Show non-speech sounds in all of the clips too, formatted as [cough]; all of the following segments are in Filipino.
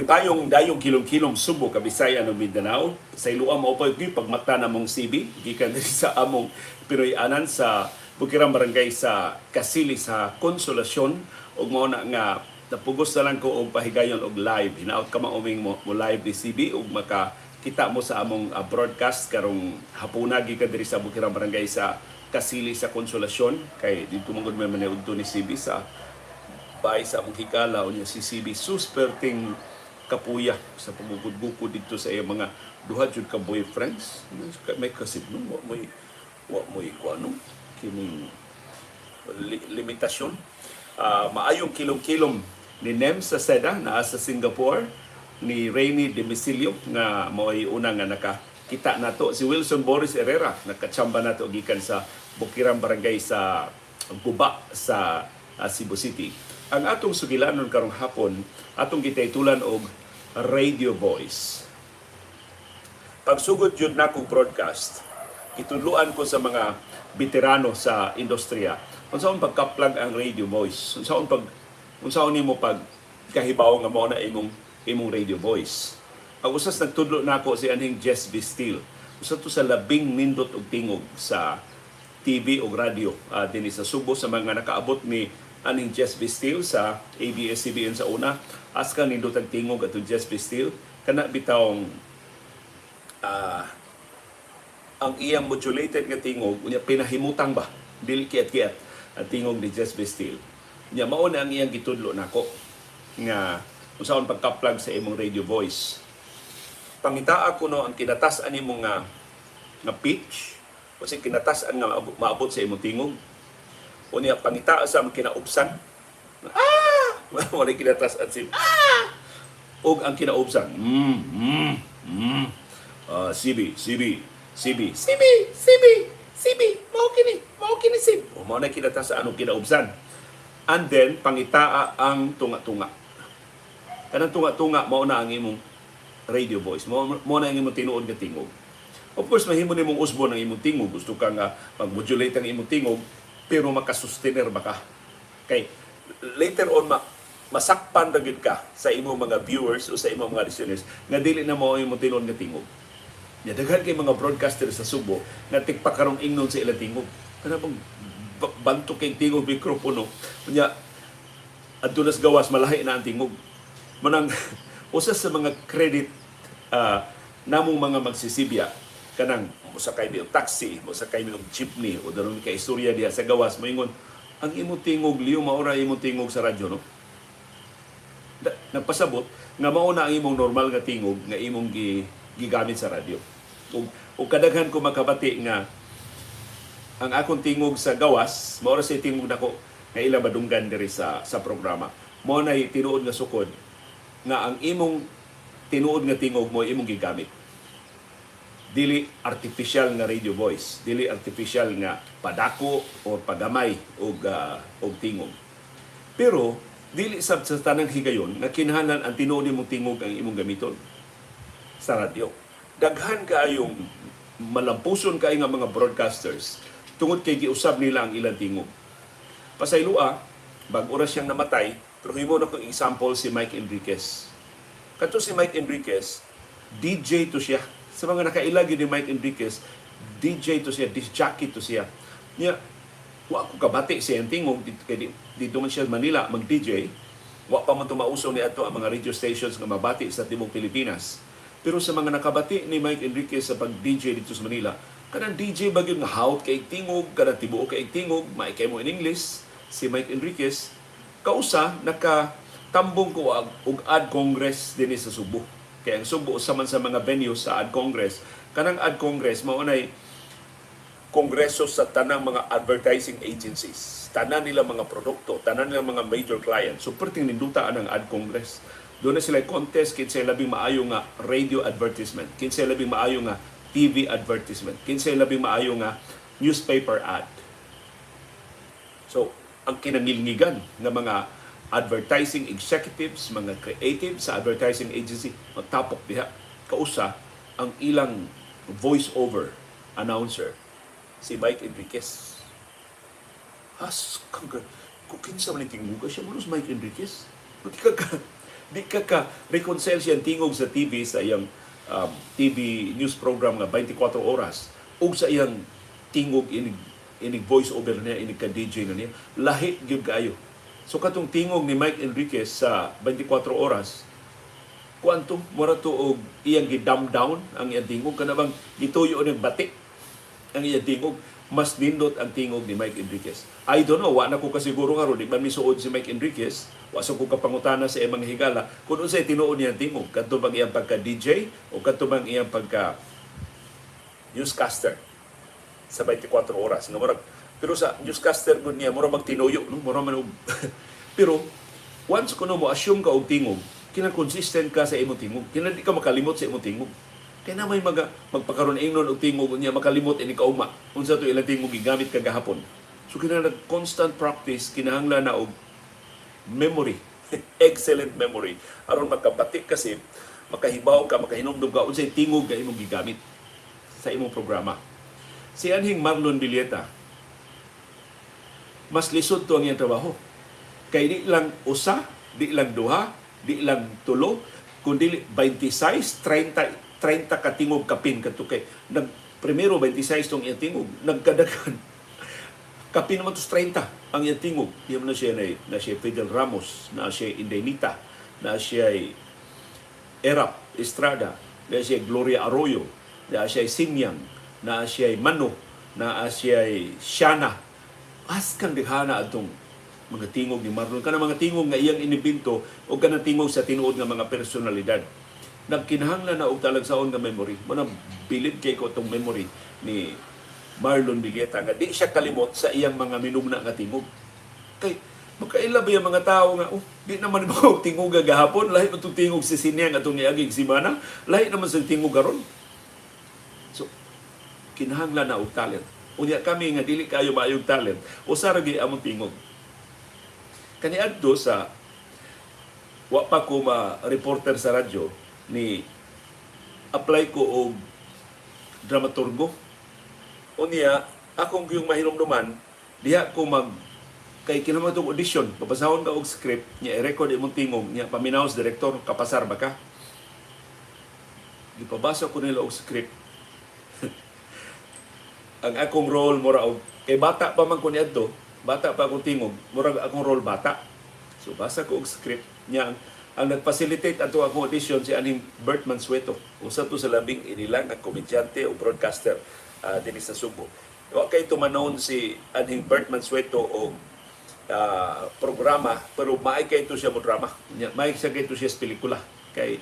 Malipayong dayong kilom-kilom Subo, Kabisaya ng Mindanao. Sa iluwa mo pa yung pagmata na mong CB, gikan [laughs] sa among Pinoy Anan sa Bukirang Barangay sa Kasili sa Konsolasyon. ug mao na nga napugos na lang ko og pahigayon og live. Hinaot ka mauming mo, mo live ni CB ug maka kita mo sa among ah, broadcast karong hapuna gikan diri sa Bukirang Barangay sa Kasili sa Konsolasyon kay dito mangod may manaud ni CB sa bahay sa among higala o niya si CB susperting kapuya sa pamugod-bukod dito sa iyang mga duha jud ka boyfriends. May kasip no wa mo'y wa mo'y kuano kining li- limitasyon. Ah, maayong kilom-kilom ni Nem sa Seda naa sa Singapore ni Rainy Demisilio nga mo'y una nga nakakita nato. Si Wilson Boris Herrera nakachamba nato gikan sa Bukirang Barangay sa Guba sa ah, Cebu City. Ang atong sugilanon karong hapon atong gitaytulan og Radio Voice. Pagsugod jud na kong broadcast, ituluan ko sa mga veterano sa industriya. Kung saan pagkaplag ang radio voice, kung saan pag kung saan nimo pag kahibaw nga mo na imong imong radio voice. Ang usas nagtudlo na ako si aning Jess B. Steele. Usa to sa labing nindot og tingog sa TV o radio uh, dinhi sa Subo sa mga nakaabot ni aning Jess B. Steele sa ABS-CBN sa una. Aska nindot ang tingog ato B. Steele. Kana bitawng ah, ang iyang modulated nga tingog unya pinahimutang ba? Dili kiat-kiat ang tingog ni Jess Bestil nya mao na ang iyang gitudlo nako nga unsaon pagkaplag sa imong radio voice. Pangitaa ko no ang kinatas-an nimo nga nga pitch kasi kinatas-an nga maabot, sa imong tingog. Unya pangitaa sa kinaubsan ah wala kinatas-an si ah og ang kinaubsan mm mm mm Ah, CB, CB, CB, CB, CB, CB, mao kini, mao kini sib. O mao na kinata sa anong kinaubsan. And then pangitaa ang tunga-tunga. Kanang tunga-tunga mao na ang imong radio voice. Mao mao na ang imong tinuod nga tingog. Of course, mahimo nimong usbo ng imong tingog. Gusto ka nga mag-modulate ang imong tingog, pero makasustainer ba ka? Kay later on ma masakpan ra gyud ka sa imong mga viewers o sa imong mga listeners nga dili na mao imong tinuod nga tingog. Ya daghan kay mga broadcaster sa Subo nga tikpa karong ingnon sa ilang tingog. Kana bang ba- banto kay tingog mikropono. Nya adto nas gawas malahi na ang tingog. Manang [laughs] usa sa mga credit ah, namong mga magsisibya kanang musakay ni og taxi, musakay ni og jeepney o daron kay istorya diha sa gawas moingon ang imo tingog liyo maura imo tingog sa radyo no. Nagpasabot nga mao na ang imong normal nga tingog nga imong gi, gigamit sa radyo. Ug ug kadaghan ko makabati nga ang akong tingog sa gawas, mao ra say tingog nako nga ila madunggan diri sa sa programa. Mao na tinuod nga sukod nga ang imong tinuod nga tingog mo imong gigamit. Dili artificial nga radio voice, dili artificial nga padako o pagamay og ah, og tingog. Pero dili sa tanang higayon nga kinahanglan ang tinuod nimong tingog ang imong gamiton sa radyo. Daghan kaayong malampuson kay nga mga broadcasters tungod kay giusab nila ang ilang tingog. Pasaylua, bag oras siyang namatay, pero himo na kong example si Mike Enriquez. Kato si Mike Enriquez, DJ to siya. Sa mga nakailagi ni Mike Enriquez, DJ to siya, disc jockey to siya. Niya, wa ko kabati siya ang tingog dito, dito man siya sa Manila mag-DJ. Wa pa man tumauso ni ato ang mga radio stations nga mabati sa tibok Pilipinas. Pero sa mga nakabati ni Mike Enriquez sa pag-DJ dito sa Manila, kanang DJ bagyo nga haut kay tingog, kanang tibuok kay tingog, maikay mo in English, si Mike Enriquez, kausa naka tambong ko og, og ad congress dinhi sa Subo. Kaya ang Subo usa man sa mga venues sa ad congress, kanang ad congress mao nay kongreso sa tanang mga advertising agencies. Tanan nila mga produkto, tanan nila mga major clients. So, perting ninduta ang ad congress. Doon na sila contest, kinsay labing maayo nga radio advertisement, kinsay labing maayo nga TV advertisement, kinsay labing maayo nga newspaper ad. So, ang kinangilngigan ng mga advertising executives, mga creatives sa advertising agency, magtapok diha. Kausa, ang ilang voice-over announcer, si Mike Enriquez. Has, kang kung kinsa man iting muga siya, mulos Mike Enriquez. Buti ka ka, [laughs] Di ka ka reconcile siya tingog sa TV sa iyang um, TV news program nga 24 oras ug sa iyang tingog inig inig voice over niya inig ka DJ na niya lahi gyud kaayo so katong tingog ni Mike Enriquez sa 24 oras kuanto mura to og iyang gidam down ang iyang tingog kana bang gituyo ng batik ang iyang tingog mas nindot ang tingog ni Mike Enriquez. I don't know, wa na ko kasiguro nga ron, man misuod si Mike Enriquez, wa sa ko kapangutana sa iyang mga higala, kung unsay tinuod niyang tingog, kadto bang iyang pagka-DJ o kadto bang iyang pagka newscaster sa 24 oras. Nga murag, pero sa newscaster gud niya, mura magtinuyo, no? mura man [laughs] Pero, once kuno mo assume ka og tingog, kina consistent ka sa imong tingog. Kina di ka makalimot sa imong tingog. Kaya na may maga, magpakaroon ingnon og tingog niya makalimot ini kauma. Unsa to ilang tingog gigamit kagahapon. So kina nag constant practice kinahanglan na og memory. [laughs] Excellent memory. aron makabatik kasi makahibaw ka, makahinumdum ka unsay tingog nga imong gigamit sa imong programa. Si Anhing Marlon Villeta, mas lisod to ang iyang trabaho. Kay di lang usa, di lang duha, di lang tulo, kundi 26, 30, 30 ka tingog kapin kadto kay nag primero 26 tong iyang tingog, nagkadagan [laughs] kapin naman tos 30 ang iyang tingog. Di na siya na, na siya Fidel Ramos, na siya Indenita, na siya Erap Estrada, na siya Gloria Arroyo, na siya Sinyang, na siya Mano, na siya Shana. As kang dighana atong mga tingog ni Marlon. Kana mga tingog nga iyang inibinto o kana tingog sa tinuod nga mga personalidad. Nagkinahanglan na og talagsaon nga memory. Muna bilid kay ko itong memory ni Marlon Bigueta nga di siya kalimot sa iyang mga minugna nga tingog. Kay makaila ba yung mga tao nga, oh, di naman mo [laughs] tingog gahapon, lahi itong tingog si Sinyang atong niaging si Mana, lahi naman sa tingog garon. So, kinahanglan na og talent. Unya kami nga dili kayo maayong talent, usa ra gyud among tingog. Kaniadto sa wa pa ko ma reporter sa radyo ni apply ko og dramaturgo. Unya akong yung mahinumduman diha ko mag kay kinahanglan tong audition, papasahon ka og script, niya i-record imong tingog, niya paminaw sa director, kapasar ba ka? Gipabasa ko nila og script. [laughs] ang akong role mura og kay bata pa man ko niadto, bata pa akong tingog, murag akong role bata. So basa ko og script niya ang, nag-facilitate ato akong audition si aning Bert Mansueto. Usa to sa labing inilang nga komedyante o broadcaster uh, dinhi sa Subo. Wa kay tumanon si aning Bert Mansueto o ah, programa pero maay kay to siya mo drama. Maay siya kay to siya pelikula. Kay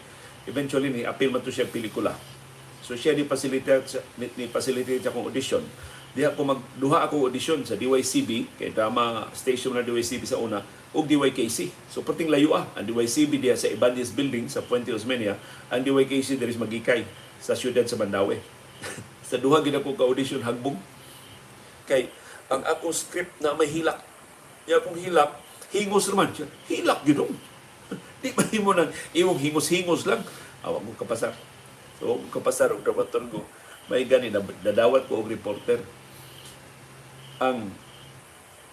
eventually ni appeal man to siya pelikula. So siya ni facilitate ni, ni facilitate sa akong audition. Diha ko magduha ako audition sa DYCB kay drama station na DYCB sa una ug DYKC. So perting layo ah ang DYCB diha sa Ibanez Building sa Puente Osmeña, ang DYKC diri Magikay sa siyudad sa Mandaue. [laughs] sa duha gid ako ka audition hagbong kay ang akong script na may hilak. Yung akong hilak, hingos naman siya. Hilak yun dong. [laughs] Di ba mo nang imong hingos-hingos lang. Awag mo kapasar. So, kapasar og dramaturgo. May gani, nadawat ko og reporter. Ang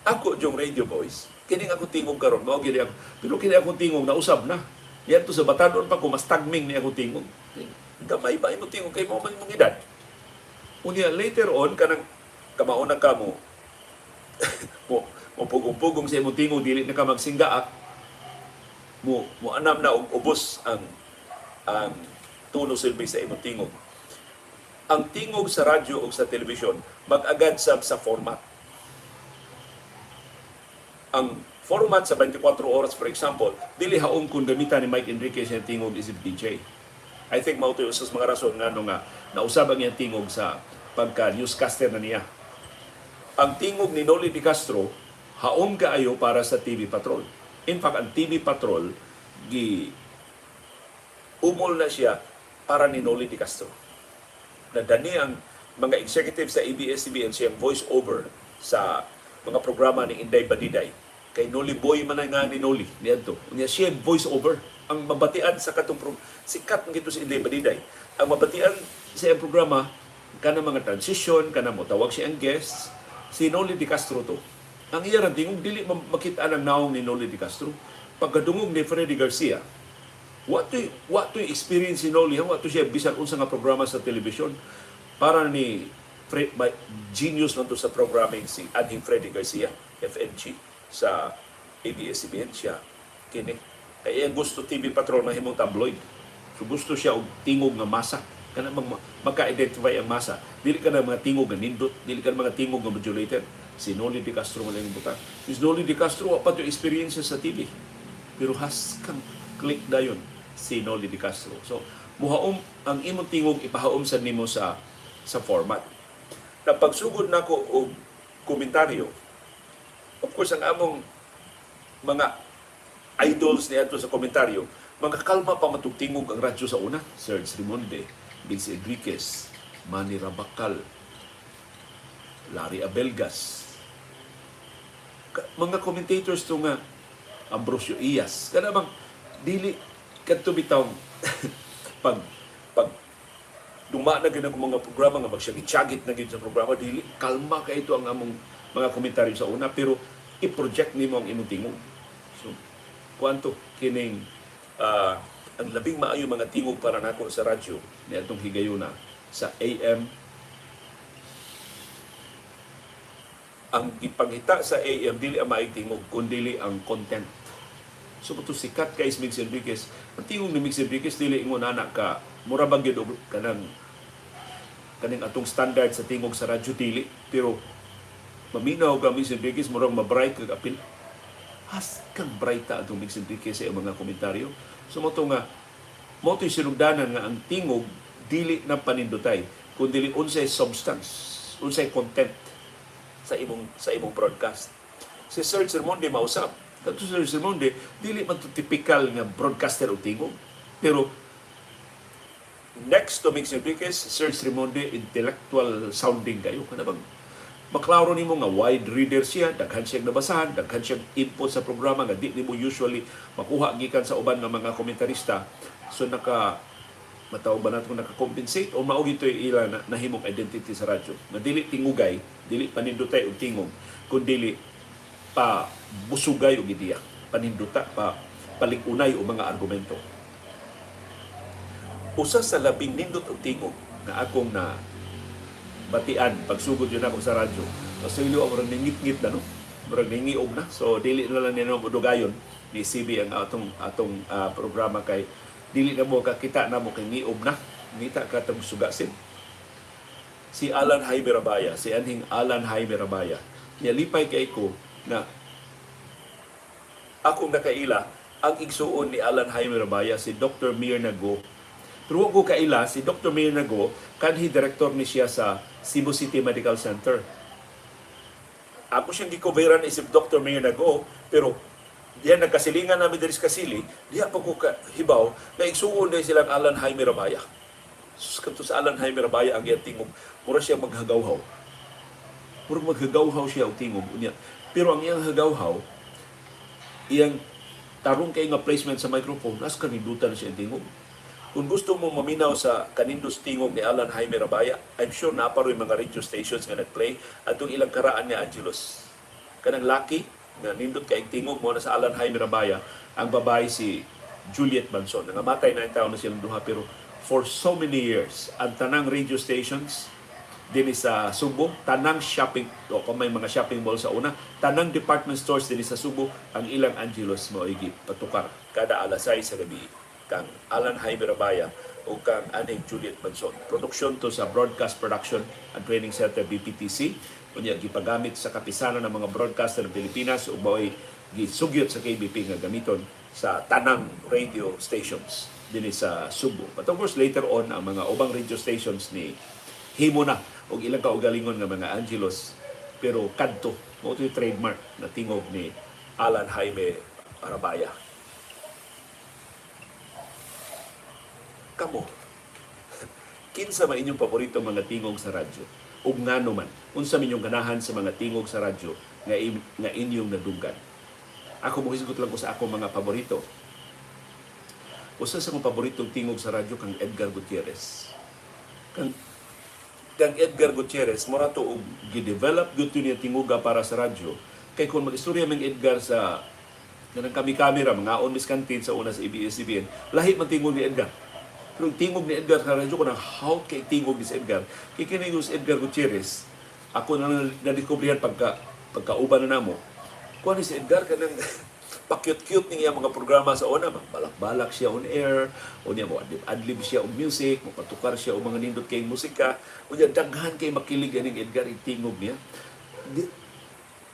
ako yung radio voice, kining ako tingog karon mao gid ako. Pero kini ako tingog na usab na. Yan to sa batanon pa ko mas tagming ni ako tingog. Gamay ba imo tingog kay mo man imong edad. Unya later on kanang kamao na ka [laughs] mo mo pugong-pugong sa imong tingog dili na ka magsinggaak mo mo anam na og ubos ang ang tuno silbi sa imong tingog. Ang tingog sa radyo o sa telebisyon mag-agad sab sa format. Ang format sa 24 oras for example, dili haom kung gamitan ni Mike Enriquez yung tingog isip DJ. I think mao to sa mga rason nga nga nausab ang iyang tingog sa pagka newscaster na niya. Ang tingog ni Noli Di Castro haom kaayo para sa TV Patrol. In fact, ang TV Patrol gi umol na siya para ni Noli Di Castro. Nadani ang mga executive sa ABS-CBN siyang voice over sa mga programa ni Inday Badiday. Kay Noli Boy man nga ni Noli niadto. Unya siya voice over ang mabatian sa katong pro- sikat ng gito si Inday Badiday. Ang mabatian sa iyang programa kana mga transition, kana mo tawag siya ang guest, si Noli Di Castro to. Ang iya ra dili ma- makita ang naong ni Noli Di Castro. Pagkadungog ni Freddy Garcia, What to what to experience ni Noli, what to siya bisan unsa nga programa sa television para ni Fred, genius man to sa programming si Ading Freddy Garcia, FNG sa ABS-CBN siya kini. Kaya ang gusto TV Patrol na himong tabloid. So gusto siya og tingog nga masa kana mag magka-identify ang masa. Dili ka na mga tingog nga nindot, dili ka na mga tingog nga modulated. Si Noli De Castro man lang buta. Si Noli De Castro wa pa experience sa TV. Pero has kang click dayon si Noli De Castro. So muhaom ang imong tingog ipahaom sa nimo sa sa format. Na pagsugod nako og komentaryo, of course ang among mga idols ni ato sa komentaryo, mga kalma pa matugtingog ang radyo sa una. Serge Rimonde, Vince Enriquez, Manny Rabacal, Larry Abelgas. Mga commentators to nga Ambrosio Iyas. Kana bang dili kadto bitaw [laughs] pag pag duma na gyud mga programa nga magsiyagit na gyud sa programa dili kalma kay ito ang among mga komentaryo sa una pero i-project nimo ang imong tingog. So kuanto kining ah, ang labing maayo mga tingog para nako sa radyo ni atong higayuna sa AM ang ipangita sa AM dili ang maayong tingog kundi ang content So to sikat kay Mix Enriquez. Ang tingog ni Mix Enriquez dili ingon ana ka mura bang kanang kaning atong standard sa tingog sa radyo dili pero maminaw ka Mix Enriquez murang ma-bright kag apil. Has kang bright ta atong Mix Enriquez sa mga komentaryo. So mo nga mo sinugdanan nga ang tingog dili na panindutay kundi dili unsay substance, unsay content sa imong sa imong broadcast. Si Sir Sermonde mausap Kadto sa Sermonde, dili man to typical nga broadcaster o tingog. Pero next to Mix Enriquez, Sir Sermonde, intellectual sounding kayo. Kana bang maklaro nimo nga wide reader siya, daghan siyang nabasahan, daghan siyang input sa programa nga di nimo usually makuha gikan sa uban nga mga komentarista. So naka matawag ba natin naka-compensate o mao gito ila na nahimong identity sa radyo. Nga dili tingugay, dili panindutay og tingog, kundi pa busugay og ideya, paninduta pa palikunay og mga argumento. Usa sa labing nindot og tingog nga akong na batian pagsugod yun ako sa radyo. So ilo ako rin ningit-ngit na no. Murag ningiog na. So dili na lang nino mudugayon ni CB ang atong atong ah, programa kay dili na mo kakita na mo kay ngiog na. Ngita ka tong sugasin. Si Alan Jaime Rabaya, si anhing Alan Jaime Rabaya. Nilipay kay ko na akong nakaila ang igsuon ni Alan Jaime Rabaya si Dr. Mirna Go. Pero ko kaila si Dr. Mirna Go kanhi direktor ni siya sa Cebu City Medical Center. Ako siyang gikoveran ni si Dr. Mirna Go pero diyan nagkasilingan namin diri sa Kasili, diya pa ko hibaw na igsuon na silang Alan Jaime Rabaya. Sus kanto sa Alan Jaime Rabaya ang iyang tingog, mura siya maghagawhaw. Mura maghagawhaw siya og tingog unya. Pero ang iyang hagawhaw, iyang tarong kay nga placement sa microphone, nas kanidutan siya ang tingog. Kung gusto mo maminaw sa kanindos tingog ni Alan Jaime Rabaya, I'm sure naparoy mga radio stations nga nag-play at ilang karaan ni Angelos. Kanang lucky nga nindot kay tingog mo na sa Alan Jaime Rabaya, ang babae si Juliet Banson. Nangamatay na yung taon na silang duha pero for so many years, ang tanang radio stations din sa Subo, tanang shopping, o kung may mga shopping mall sa una, tanang department stores din sa Subo, ang ilang Angelos mo patukar kada alas 6 sa gabi kang Alan Jaime Rabaya o kang Aning Juliet Banson. Produksyon to sa Broadcast Production and Training Center BPTC. Kunya gipagamit sa kapisanan ng mga broadcaster ng Pilipinas ug baoy gisugyot sa KBP nga gamiton sa tanang radio stations dinhi sa Subo. But of course later on ang mga ubang radio stations ni himo na og ilang kaugalingon nga mga Angelos pero kadto mo trademark na tingog ni Alan Jaime Arabaya. Kamo, kinsa man inyong paborito mga tingog sa radyo? Ug ngano man, unsa minyong ganahan sa mga tingog sa radyo nga, nga inyong nadunggan? Ako mo lang ko sa ako mga paborito. Usa sa akong paboritong tingog sa radyo kang Edgar Gutierrez. Kang kang Edgar Gutierrez mura to og gidevelop gyud niya tinguga para sa radyo kay kung mag-istorya mang Edgar sa Ganang kami camera, mga on Miss Canteen sa una sa ABS-CBN, lahi man tingog ni Edgar. Pero tingog ni Edgar, karadyo ko ng how kay tingog ni si Edgar. Kini yung si Edgar Gutierrez, ako na nadiskubrihan pagka, pagkauban na namo. Kuha ni si Edgar ka ng [laughs] pakyut-cute niya mga programa sa una. Balak-balak siya on air, o niya mo adlib siya o music, mo patukar siya o mga nindot kay musika. O niya daghan kay makilig aning Edgar yung tingog niya. Di,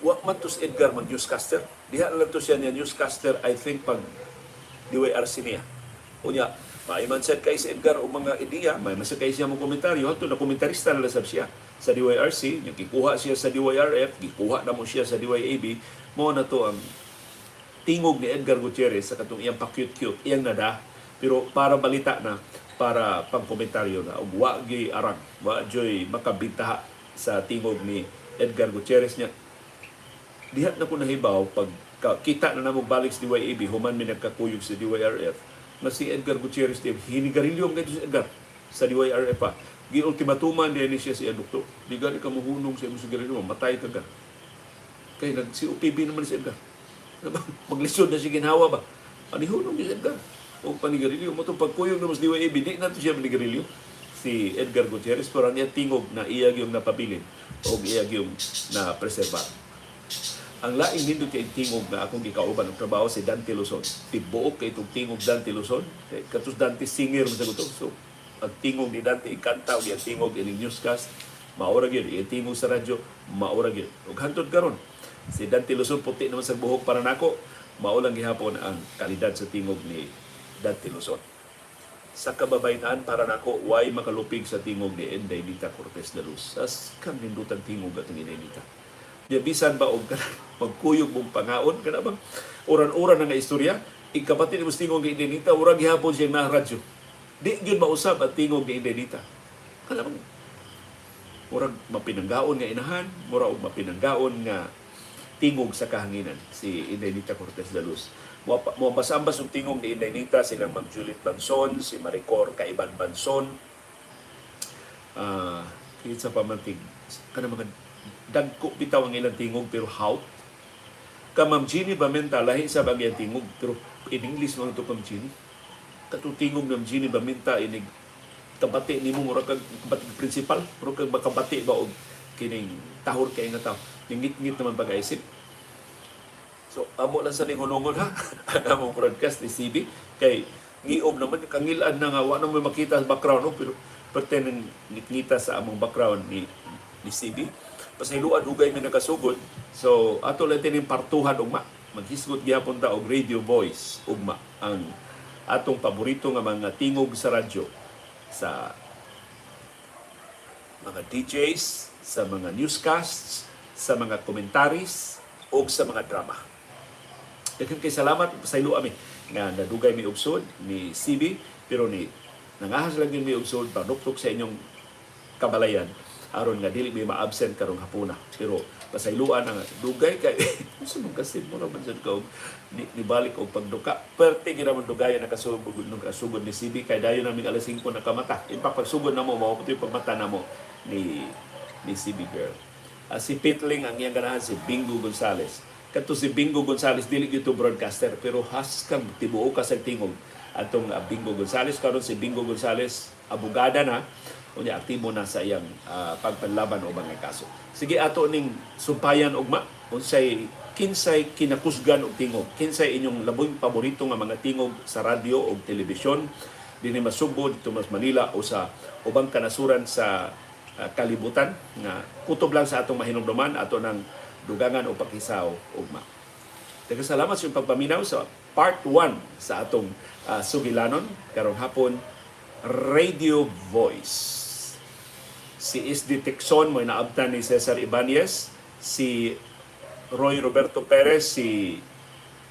wa man to si Edgar mag newscaster. Diha lang to siya niya newscaster, I think, pag DYRC niya. O niya, maiman sad kay si Edgar o mga ideya, may man kay siya mga komentaryo, hanto na komentarista na lasab siya sa DYRC, yung gikuha siya sa DYRF, gikuha na mo siya sa DYAB, mo na to ang tingog ni Edgar Gutierrez sa katong iyang pa-cute-cute, iyang nada, pero para balita na, para pang-komentaryo na, ug wa gyud arang, wa joy makabintaha sa tingog ni Edgar Gutierrez niya. Dihat na ko nahibaw pag kita na namo balik sa DYAB, human mi nagkakuyog sa DYRF, na si Edgar Gutierrez din, hinigarilyo ang si Edgar sa DYRF pa. Giultimatuman din siya si doktor. Di gani ka muhunong sa imong sigarilyo, matay ka ka. Kaya nag si UPB naman si Edgar. [laughs] Maglisod na siya ginhawa ba? Anihunong ni Edgar. O panigarilyo mo itong pagkuyog naman sa DYAB, di na siya panigarilyo. Si Edgar Gutierrez, pero niya tingog na iyag yung napabilin o iyag yung na preserbar. Ang laing nindot kay tingog na akong gikauban ng trabaho si Dante Luzon. Tibuok kay itong tingog Dante Luzon. Kay Katus Dante singer mo sa gusto. So, ang tingog ni Dante ikanta o yung tingog in newscast, maura yun. Yung tingog sa radyo, maura yun. Ug hantod karon si Dante Luzon puti naman sa buhok para nako, maulang gihapon ang kalidad sa tingog ni Dante Luzon. Sa kababaynaan para nako, why makalupig sa tingog ni Endaynita Cortez de Luz. As kang tingog atong Endaynita. Di bisan ba og [laughs] magkuyog mong pangaon kana bang oran-oran na nga istorya ikapatid mo tingog ni Endaynita urang gihapon siya na radyo. Di gyud mausab ang tingog ni Endaynita. Kana bang murag mapinanggaon nga inahan, murag og mapinanggaon nga tingog sa kahanginan si Indaynita Cortez de Luz. Mo mo basambas og tingog ni Indaynita silang Ma'am Juliet Banson, si Maricor Kaiban Banson. Ah, uh, sa pamantig kana mga dagko bitaw ang ilang tingog pero how ka Ma'am Bamenta lahi sa bagyang tingog? Pero in English mo ito Ma'am Jeannie. Katong tingog ng Jeannie Bamenta inig kabati nimo mura kag kabati principal. Pero kag makabati ba og kining tahor kay nga tao. Ningit-ngit naman pag-aisip. So amo lang sa ninghunungon ha? [laughs] Ang broadcast ni CB kay ngiob naman kangilan na nga wa na may makita sa background no? pero perte ng ngit-ngita sa among background ni ni CB pasiluan hugay mi nakasugod so ato lang tining partuhan ugma. Maghisgot gyapon ta og radio voice ugma ang atong paborito nga mga tingog sa radyo sa mga DJs, sa mga newscasts, sa mga commentaries, o sa mga drama. Daghang kay salamat sa ilo ami nga nadugay mi ubsod ni CB pero ni nangahas lang yun mi ubsod panuktok sa inyong kabalayan aron nga dili mi ma-absent karong hapuna. Pero pasayloan ang dugay kay [laughs] man kasi mo man sad ka ni, ni balik og pagduka. Perte gid man dugay nakasugod nung kasugod ni CB kay dayon namin alas 5 nakamata. In fact pagsugod na mo mao puti pagmata na mo ni ni CB girl. Uh, si Pitling ang iyang ganahan si Bingo Gonzales. Kato si Bingo Gonzales dili gyud to broadcaster pero has kang tibuo ka sa tingog atong uh, Bingo Gonzales karon si Bingo Gonzales abogada na unya aktibo na sa iyang uh, pagpanlaban o mga kaso. Sige ato ning sumpayan ugma unsay kinsay kinakusgan og tingog. Kinsay inyong laboy paborito nga mga tingog sa radyo o telebisyon dinhi masugbo dito mas Manila o sa ubang kanasuran sa uh, kalibutan nga kutob lang sa atong mahinumduman ato ng dugangan o pakisaw ugma. Daghang salamat sa pagpaminaw sa part 1 sa atong uh, sugilanon karong hapon Radio Voice si SD Tixon mo inaabtan ni Cesar Ibanez, si Roy Roberto Perez, si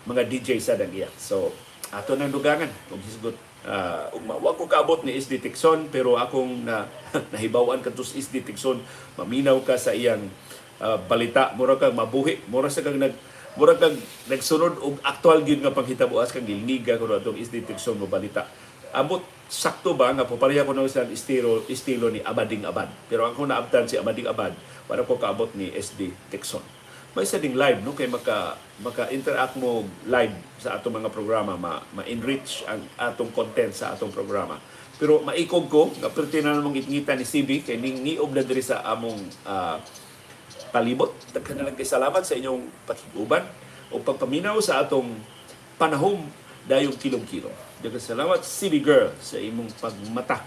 mga DJ sa Dagia. So, ato nang dugangan. Kung hisgot uh, wa ko kaabot ni SD Tixon pero akong na [laughs] nahibawan kadto sa SD Tixon maminaw ka sa iyang uh, balita. Mura kang mabuhi. Mura sa kang nag mura kang nagsunod og aktual gyud nga panghitabuas kang gilniga kuno atong SD Tixon mo balita amot sakto ba nga papareha ko sa estilo, estilo ni Abading Abad. Pero ang kung naabtan si Abading Abad, para ko kaabot ni SD Texon. may isa ding live no kay maka maka-interact mo live sa atong mga programa ma, ma-enrich ang atong content sa atong programa pero maikog ko nga perti na namang itngita ni CB kay ning niob na diri sa among ah, palibot daghan na lang kay salamat sa inyong patiguban o pagpaminaw sa atong panahom dayong kilom-kilom. Daghang salamat CB Girl sa imong pagmata